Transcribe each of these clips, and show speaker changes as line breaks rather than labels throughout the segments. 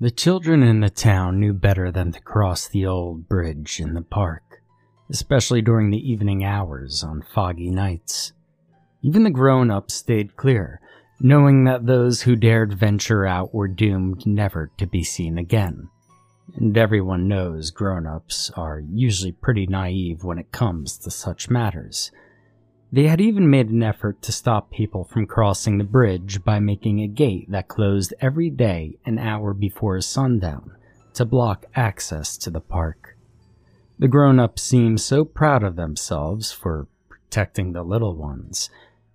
The children in the town knew better than to cross the old bridge in the park, especially during the evening hours on foggy nights. Even the grown ups stayed clear, knowing that those who dared venture out were doomed never to be seen again. And everyone knows grown ups are usually pretty naive when it comes to such matters. They had even made an effort to stop people from crossing the bridge by making a gate that closed every day an hour before sundown to block access to the park. The grown ups seemed so proud of themselves for protecting the little ones,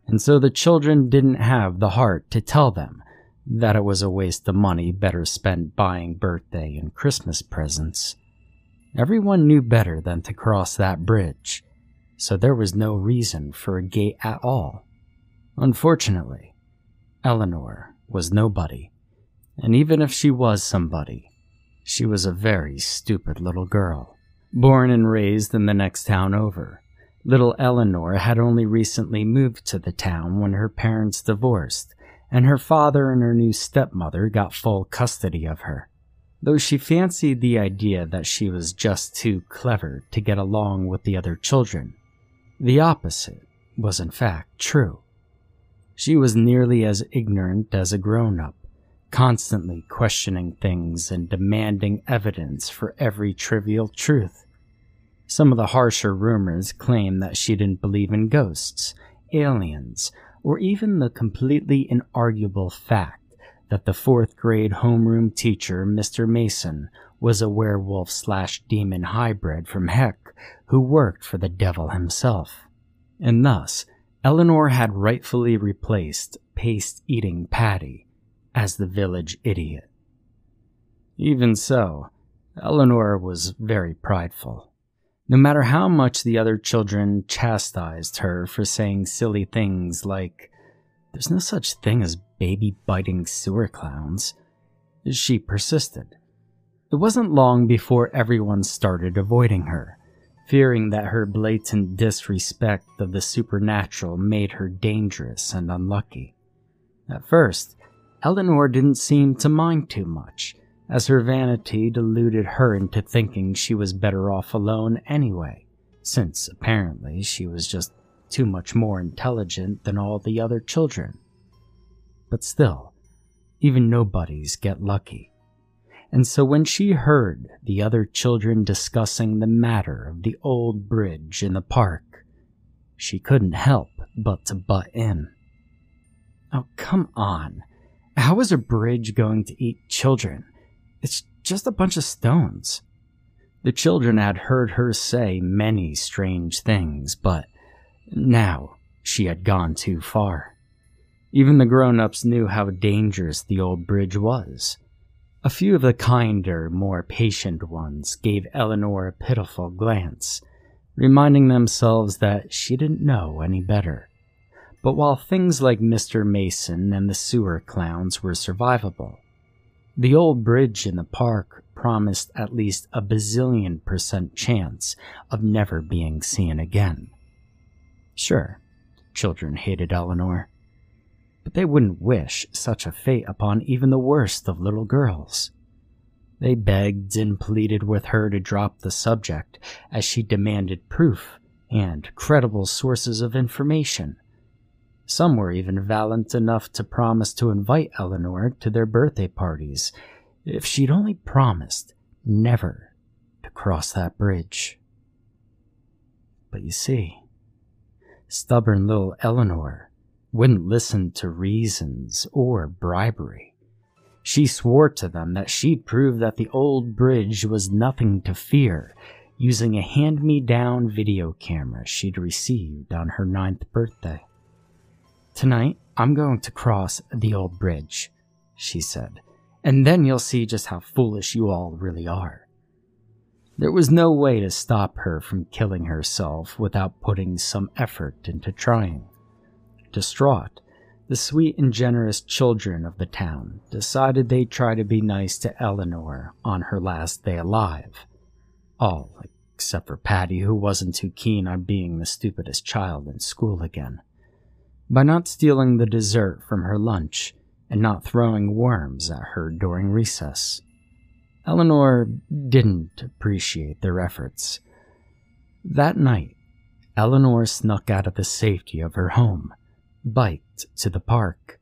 and so the children didn't have the heart to tell them that it was a waste of money better spent buying birthday and Christmas presents. Everyone knew better than to cross that bridge so there was no reason for a gate at all. Unfortunately, Eleanor was nobody, and even if she was somebody, she was a very stupid little girl. Born and raised in the next town over, little Eleanor had only recently moved to the town when her parents divorced, and her father and her new stepmother got full custody of her. Though she fancied the idea that she was just too clever to get along with the other children, the opposite was in fact true. She was nearly as ignorant as a grown up, constantly questioning things and demanding evidence for every trivial truth. Some of the harsher rumors claim that she didn't believe in ghosts, aliens, or even the completely inarguable fact that the fourth grade homeroom teacher, Mr. Mason, was a werewolf slash demon hybrid from Heck who worked for the devil himself. And thus, Eleanor had rightfully replaced paste eating Patty as the village idiot. Even so, Eleanor was very prideful. No matter how much the other children chastised her for saying silly things like, There's no such thing as baby biting sewer clowns, she persisted. It wasn't long before everyone started avoiding her fearing that her blatant disrespect of the supernatural made her dangerous and unlucky. At first, Eleanor didn't seem to mind too much, as her vanity deluded her into thinking she was better off alone anyway, since apparently she was just too much more intelligent than all the other children. But still, even nobodies get lucky and so when she heard the other children discussing the matter of the old bridge in the park, she couldn't help but to butt in. Oh, come on. How is a bridge going to eat children? It's just a bunch of stones. The children had heard her say many strange things, but now she had gone too far. Even the grown ups knew how dangerous the old bridge was. A few of the kinder, more patient ones gave Eleanor a pitiful glance, reminding themselves that she didn't know any better. But while things like Mr. Mason and the sewer clowns were survivable, the old bridge in the park promised at least a bazillion percent chance of never being seen again. Sure, children hated Eleanor, but they wouldn't wish such a fate upon even the worst of little girls. They begged and pleaded with her to drop the subject as she demanded proof and credible sources of information. Some were even valiant enough to promise to invite Eleanor to their birthday parties if she'd only promised never to cross that bridge. But you see, stubborn little Eleanor wouldn't listen to reasons or bribery. She swore to them that she'd prove that the old bridge was nothing to fear using a hand me down video camera she'd received on her ninth birthday. Tonight, I'm going to cross the old bridge, she said, and then you'll see just how foolish you all really are. There was no way to stop her from killing herself without putting some effort into trying. Distraught, the sweet and generous children of the town decided they'd try to be nice to Eleanor on her last day alive. All except for Patty, who wasn't too keen on being the stupidest child in school again. By not stealing the dessert from her lunch and not throwing worms at her during recess. Eleanor didn't appreciate their efforts. That night, Eleanor snuck out of the safety of her home, biked to the park,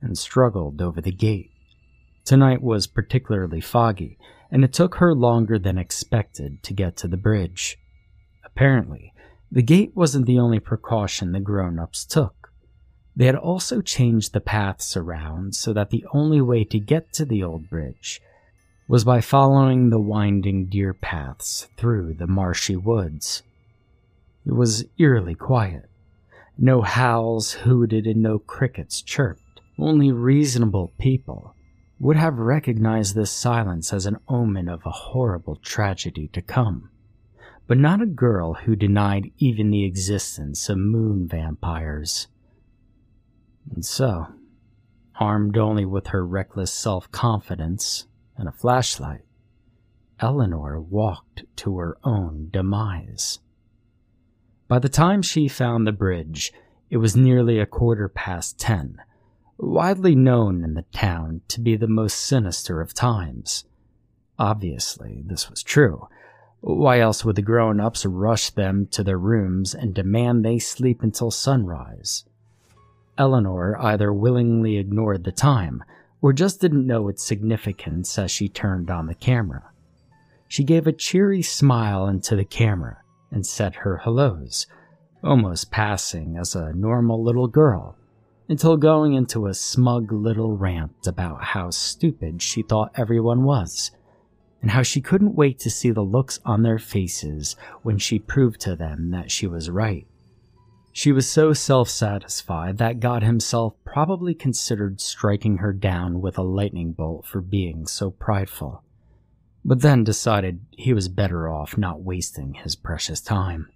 and struggled over the gate. Tonight was particularly foggy, and it took her longer than expected to get to the bridge. Apparently, the gate wasn't the only precaution the grown ups took. They had also changed the paths around so that the only way to get to the old bridge was by following the winding deer paths through the marshy woods. It was eerily quiet. No howls hooted and no crickets chirped. Only reasonable people would have recognized this silence as an omen of a horrible tragedy to come. But not a girl who denied even the existence of moon vampires. And so, armed only with her reckless self confidence and a flashlight, Eleanor walked to her own demise. By the time she found the bridge, it was nearly a quarter past ten, widely known in the town to be the most sinister of times. Obviously, this was true. Why else would the grown ups rush them to their rooms and demand they sleep until sunrise? Eleanor either willingly ignored the time or just didn't know its significance as she turned on the camera. She gave a cheery smile into the camera and said her hellos, almost passing as a normal little girl, until going into a smug little rant about how stupid she thought everyone was, and how she couldn't wait to see the looks on their faces when she proved to them that she was right. She was so self satisfied that God Himself probably considered striking her down with a lightning bolt for being so prideful, but then decided he was better off not wasting his precious time.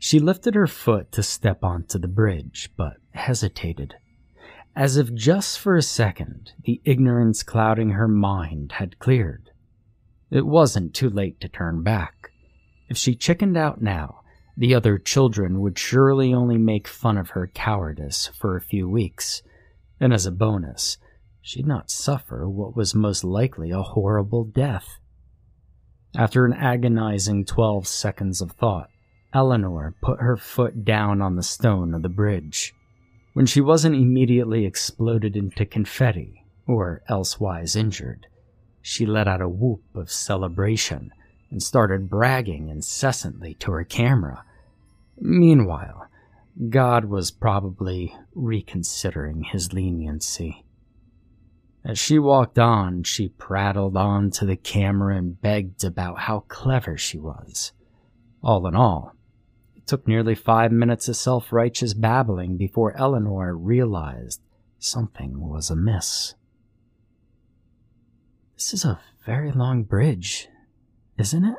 She lifted her foot to step onto the bridge, but hesitated, as if just for a second the ignorance clouding her mind had cleared. It wasn't too late to turn back. If she chickened out now, the other children would surely only make fun of her cowardice for a few weeks, and as a bonus, she'd not suffer what was most likely a horrible death. After an agonizing 12 seconds of thought, Eleanor put her foot down on the stone of the bridge. When she wasn't immediately exploded into confetti or elsewise injured, she let out a whoop of celebration and started bragging incessantly to her camera. Meanwhile, God was probably reconsidering his leniency. As she walked on, she prattled on to the camera and begged about how clever she was. All in all, it took nearly five minutes of self righteous babbling before Eleanor realized something was amiss. This is a very long bridge, isn't it?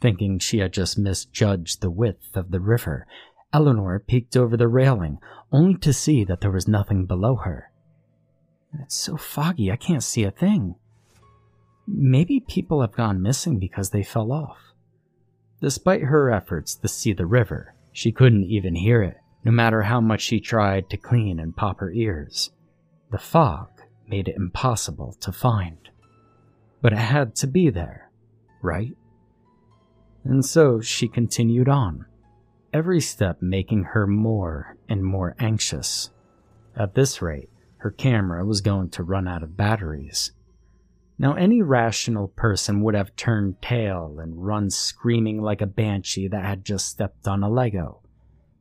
Thinking she had just misjudged the width of the river, Eleanor peeked over the railing, only to see that there was nothing below her. It's so foggy, I can't see a thing. Maybe people have gone missing because they fell off. Despite her efforts to see the river, she couldn't even hear it, no matter how much she tried to clean and pop her ears. The fog made it impossible to find. But it had to be there, right? And so she continued on, every step making her more and more anxious. At this rate, her camera was going to run out of batteries. Now, any rational person would have turned tail and run screaming like a banshee that had just stepped on a Lego.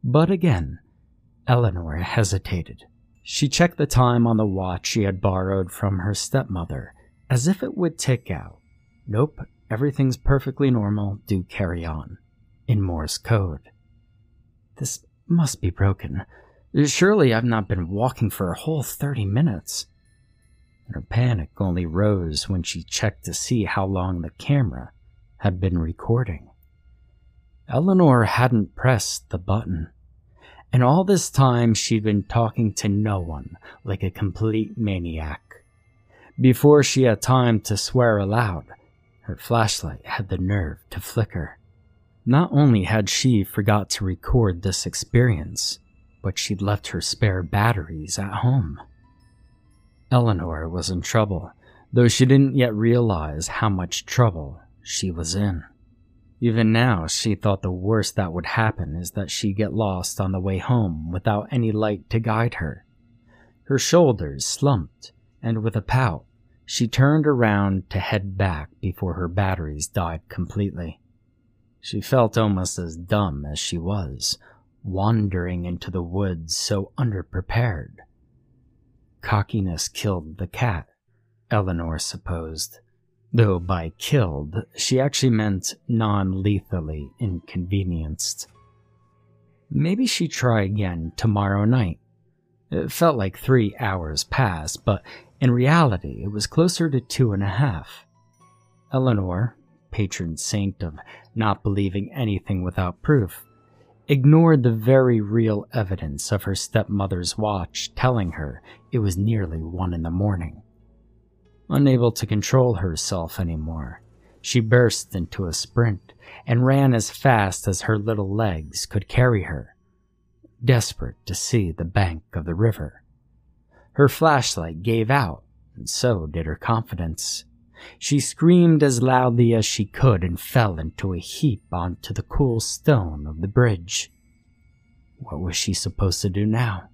But again, Eleanor hesitated. She checked the time on the watch she had borrowed from her stepmother as if it would tick out. Nope, everything's perfectly normal, do carry on. In Morse code. This must be broken. Surely I've not been walking for a whole 30 minutes. And Her panic only rose when she checked to see how long the camera had been recording. Eleanor hadn't pressed the button. And all this time she'd been talking to no one like a complete maniac. Before she had time to swear aloud, her flashlight had the nerve to flicker. Not only had she forgot to record this experience, but she'd left her spare batteries at home. Eleanor was in trouble. though she didn't yet realize how much trouble she was in. Even now, she thought the worst that would happen is that she get lost on the way home without any light to guide her. Her shoulders slumped, and with a pout, she turned around to head back before her batteries died completely. She felt almost as dumb as she was, wandering into the woods so underprepared. Cockiness killed the cat, Eleanor supposed, though by killed she actually meant non lethally inconvenienced. Maybe she'd try again tomorrow night. It felt like three hours passed, but in reality it was closer to two and a half. Eleanor, patron saint of not believing anything without proof, ignored the very real evidence of her stepmother's watch telling her it was nearly one in the morning. Unable to control herself anymore, she burst into a sprint and ran as fast as her little legs could carry her, desperate to see the bank of the river. Her flashlight gave out, and so did her confidence. She screamed as loudly as she could and fell into a heap onto the cool stone of the bridge. What was she supposed to do now?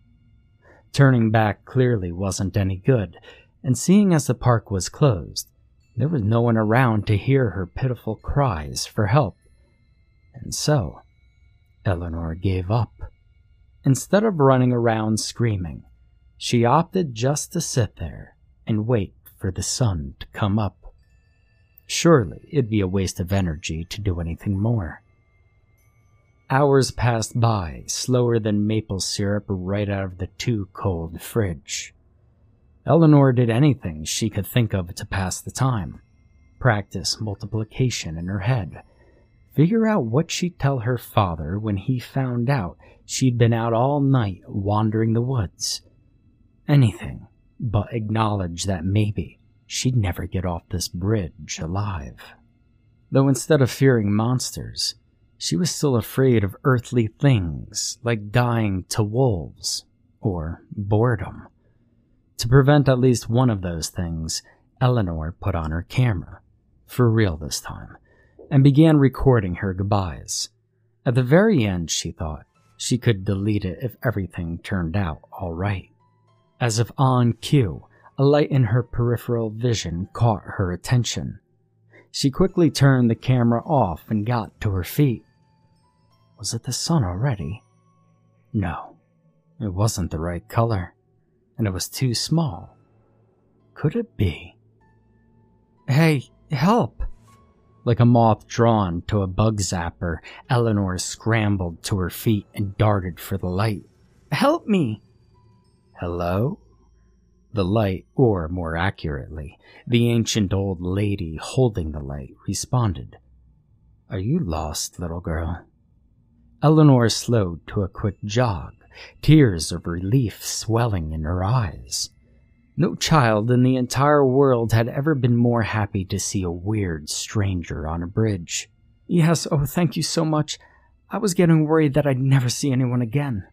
Turning back clearly wasn't any good, and seeing as the park was closed, there was no one around to hear her pitiful cries for help. And so, Eleanor gave up. Instead of running around screaming, she opted just to sit there and wait for the sun to come up. Surely it'd be a waste of energy to do anything more. Hours passed by, slower than maple syrup right out of the too cold fridge. Eleanor did anything she could think of to pass the time. Practice multiplication in her head. Figure out what she'd tell her father when he found out she'd been out all night wandering the woods. Anything but acknowledge that maybe she'd never get off this bridge alive. Though instead of fearing monsters, she was still afraid of earthly things like dying to wolves or boredom. To prevent at least one of those things, Eleanor put on her camera, for real this time, and began recording her goodbyes. At the very end, she thought, she could delete it if everything turned out all right. As if on cue, a light in her peripheral vision caught her attention. She quickly turned the camera off and got to her feet. Was it the sun already? No, it wasn't the right color, and it was too small. Could it be? Hey, help! Like a moth drawn to a bug zapper, Eleanor scrambled to her feet and darted for the light. Help me! Hello? The light, or more accurately, the ancient old lady holding the light, responded. Are you lost, little girl? Eleanor slowed to a quick jog, tears of relief swelling in her eyes. No child in the entire world had ever been more happy to see a weird stranger on a bridge. Yes, oh, thank you so much. I was getting worried that I'd never see anyone again.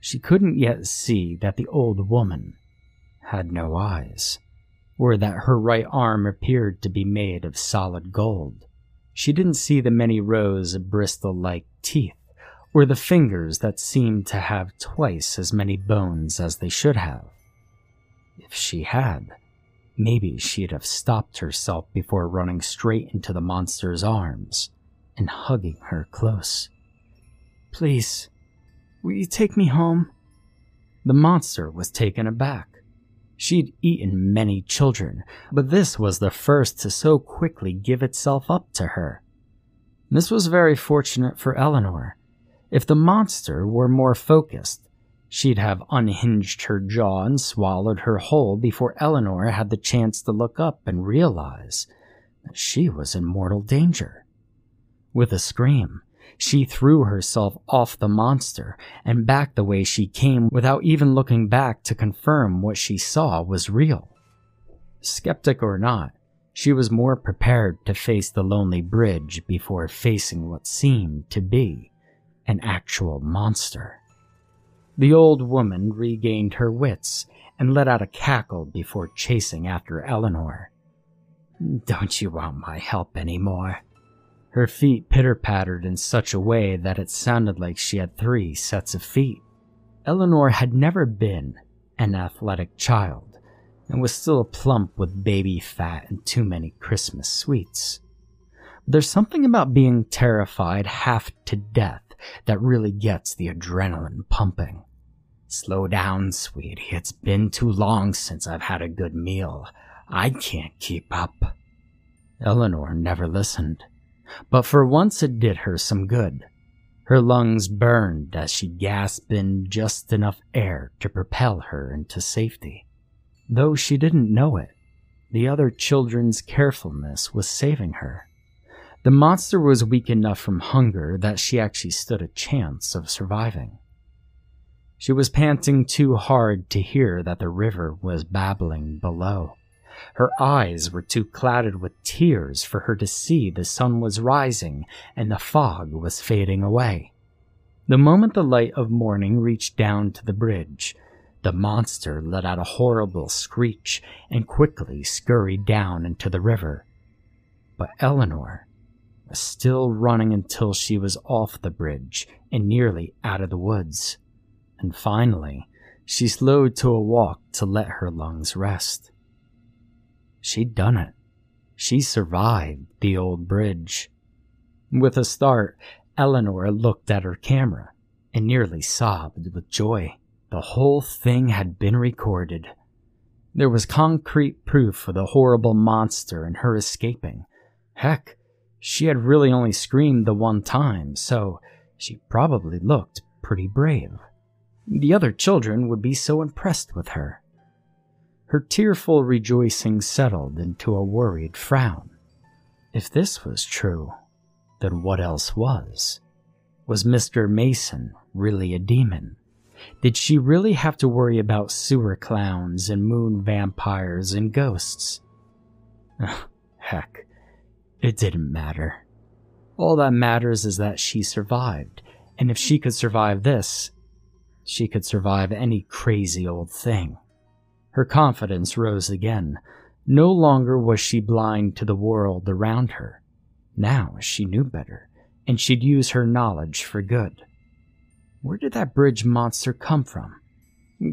She couldn't yet see that the old woman had no eyes, or that her right arm appeared to be made of solid gold. She didn't see the many rows of bristle like teeth, or the fingers that seemed to have twice as many bones as they should have. If she had, maybe she'd have stopped herself before running straight into the monster's arms and hugging her close. Please, will you take me home? The monster was taken aback. She'd eaten many children, but this was the first to so quickly give itself up to her. This was very fortunate for Eleanor. If the monster were more focused, she'd have unhinged her jaw and swallowed her whole before Eleanor had the chance to look up and realize that she was in mortal danger. With a scream, she threw herself off the monster and back the way she came without even looking back to confirm what she saw was real. Skeptic or not, she was more prepared to face the lonely bridge before facing what seemed to be an actual monster. The old woman regained her wits and let out a cackle before chasing after Eleanor. Don't you want my help any more? Her feet pitter pattered in such a way that it sounded like she had three sets of feet. Eleanor had never been an athletic child and was still plump with baby fat and too many Christmas sweets. There's something about being terrified half to death that really gets the adrenaline pumping. Slow down, sweetie. It's been too long since I've had a good meal. I can't keep up. Eleanor never listened. But for once it did her some good. Her lungs burned as she gasped in just enough air to propel her into safety. Though she didn't know it, the other children's carefulness was saving her. The monster was weak enough from hunger that she actually stood a chance of surviving. She was panting too hard to hear that the river was babbling below. Her eyes were too clouded with tears for her to see the sun was rising and the fog was fading away. The moment the light of morning reached down to the bridge, the monster let out a horrible screech and quickly scurried down into the river. But Eleanor was still running until she was off the bridge and nearly out of the woods. And finally, she slowed to a walk to let her lungs rest. She'd done it. She survived the old bridge. With a start, Eleanor looked at her camera and nearly sobbed with joy. The whole thing had been recorded. There was concrete proof of the horrible monster and her escaping. Heck, she had really only screamed the one time, so she probably looked pretty brave. The other children would be so impressed with her. Her tearful rejoicing settled into a worried frown. If this was true, then what else was? Was Mr. Mason really a demon? Did she really have to worry about sewer clowns and moon vampires and ghosts? Heck, it didn't matter. All that matters is that she survived, and if she could survive this, she could survive any crazy old thing. Her confidence rose again. No longer was she blind to the world around her. Now she knew better, and she'd use her knowledge for good. Where did that bridge monster come from?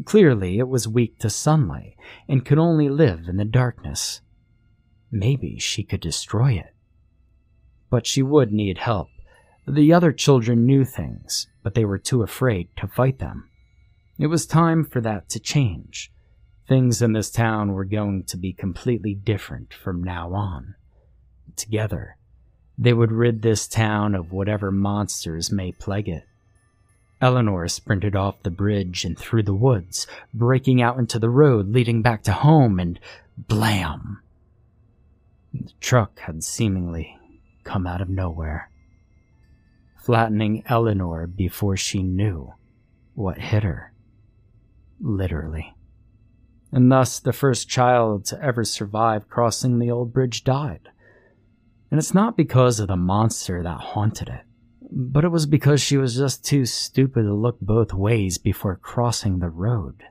Clearly, it was weak to sunlight and could only live in the darkness. Maybe she could destroy it. But she would need help. The other children knew things, but they were too afraid to fight them. It was time for that to change. Things in this town were going to be completely different from now on. Together, they would rid this town of whatever monsters may plague it. Eleanor sprinted off the bridge and through the woods, breaking out into the road leading back to home, and blam! The truck had seemingly come out of nowhere, flattening Eleanor before she knew what hit her. Literally and thus the first child to ever survive crossing the old bridge died. And it's not because of the monster that haunted it, but it was because she was just too stupid to look both ways before crossing the road.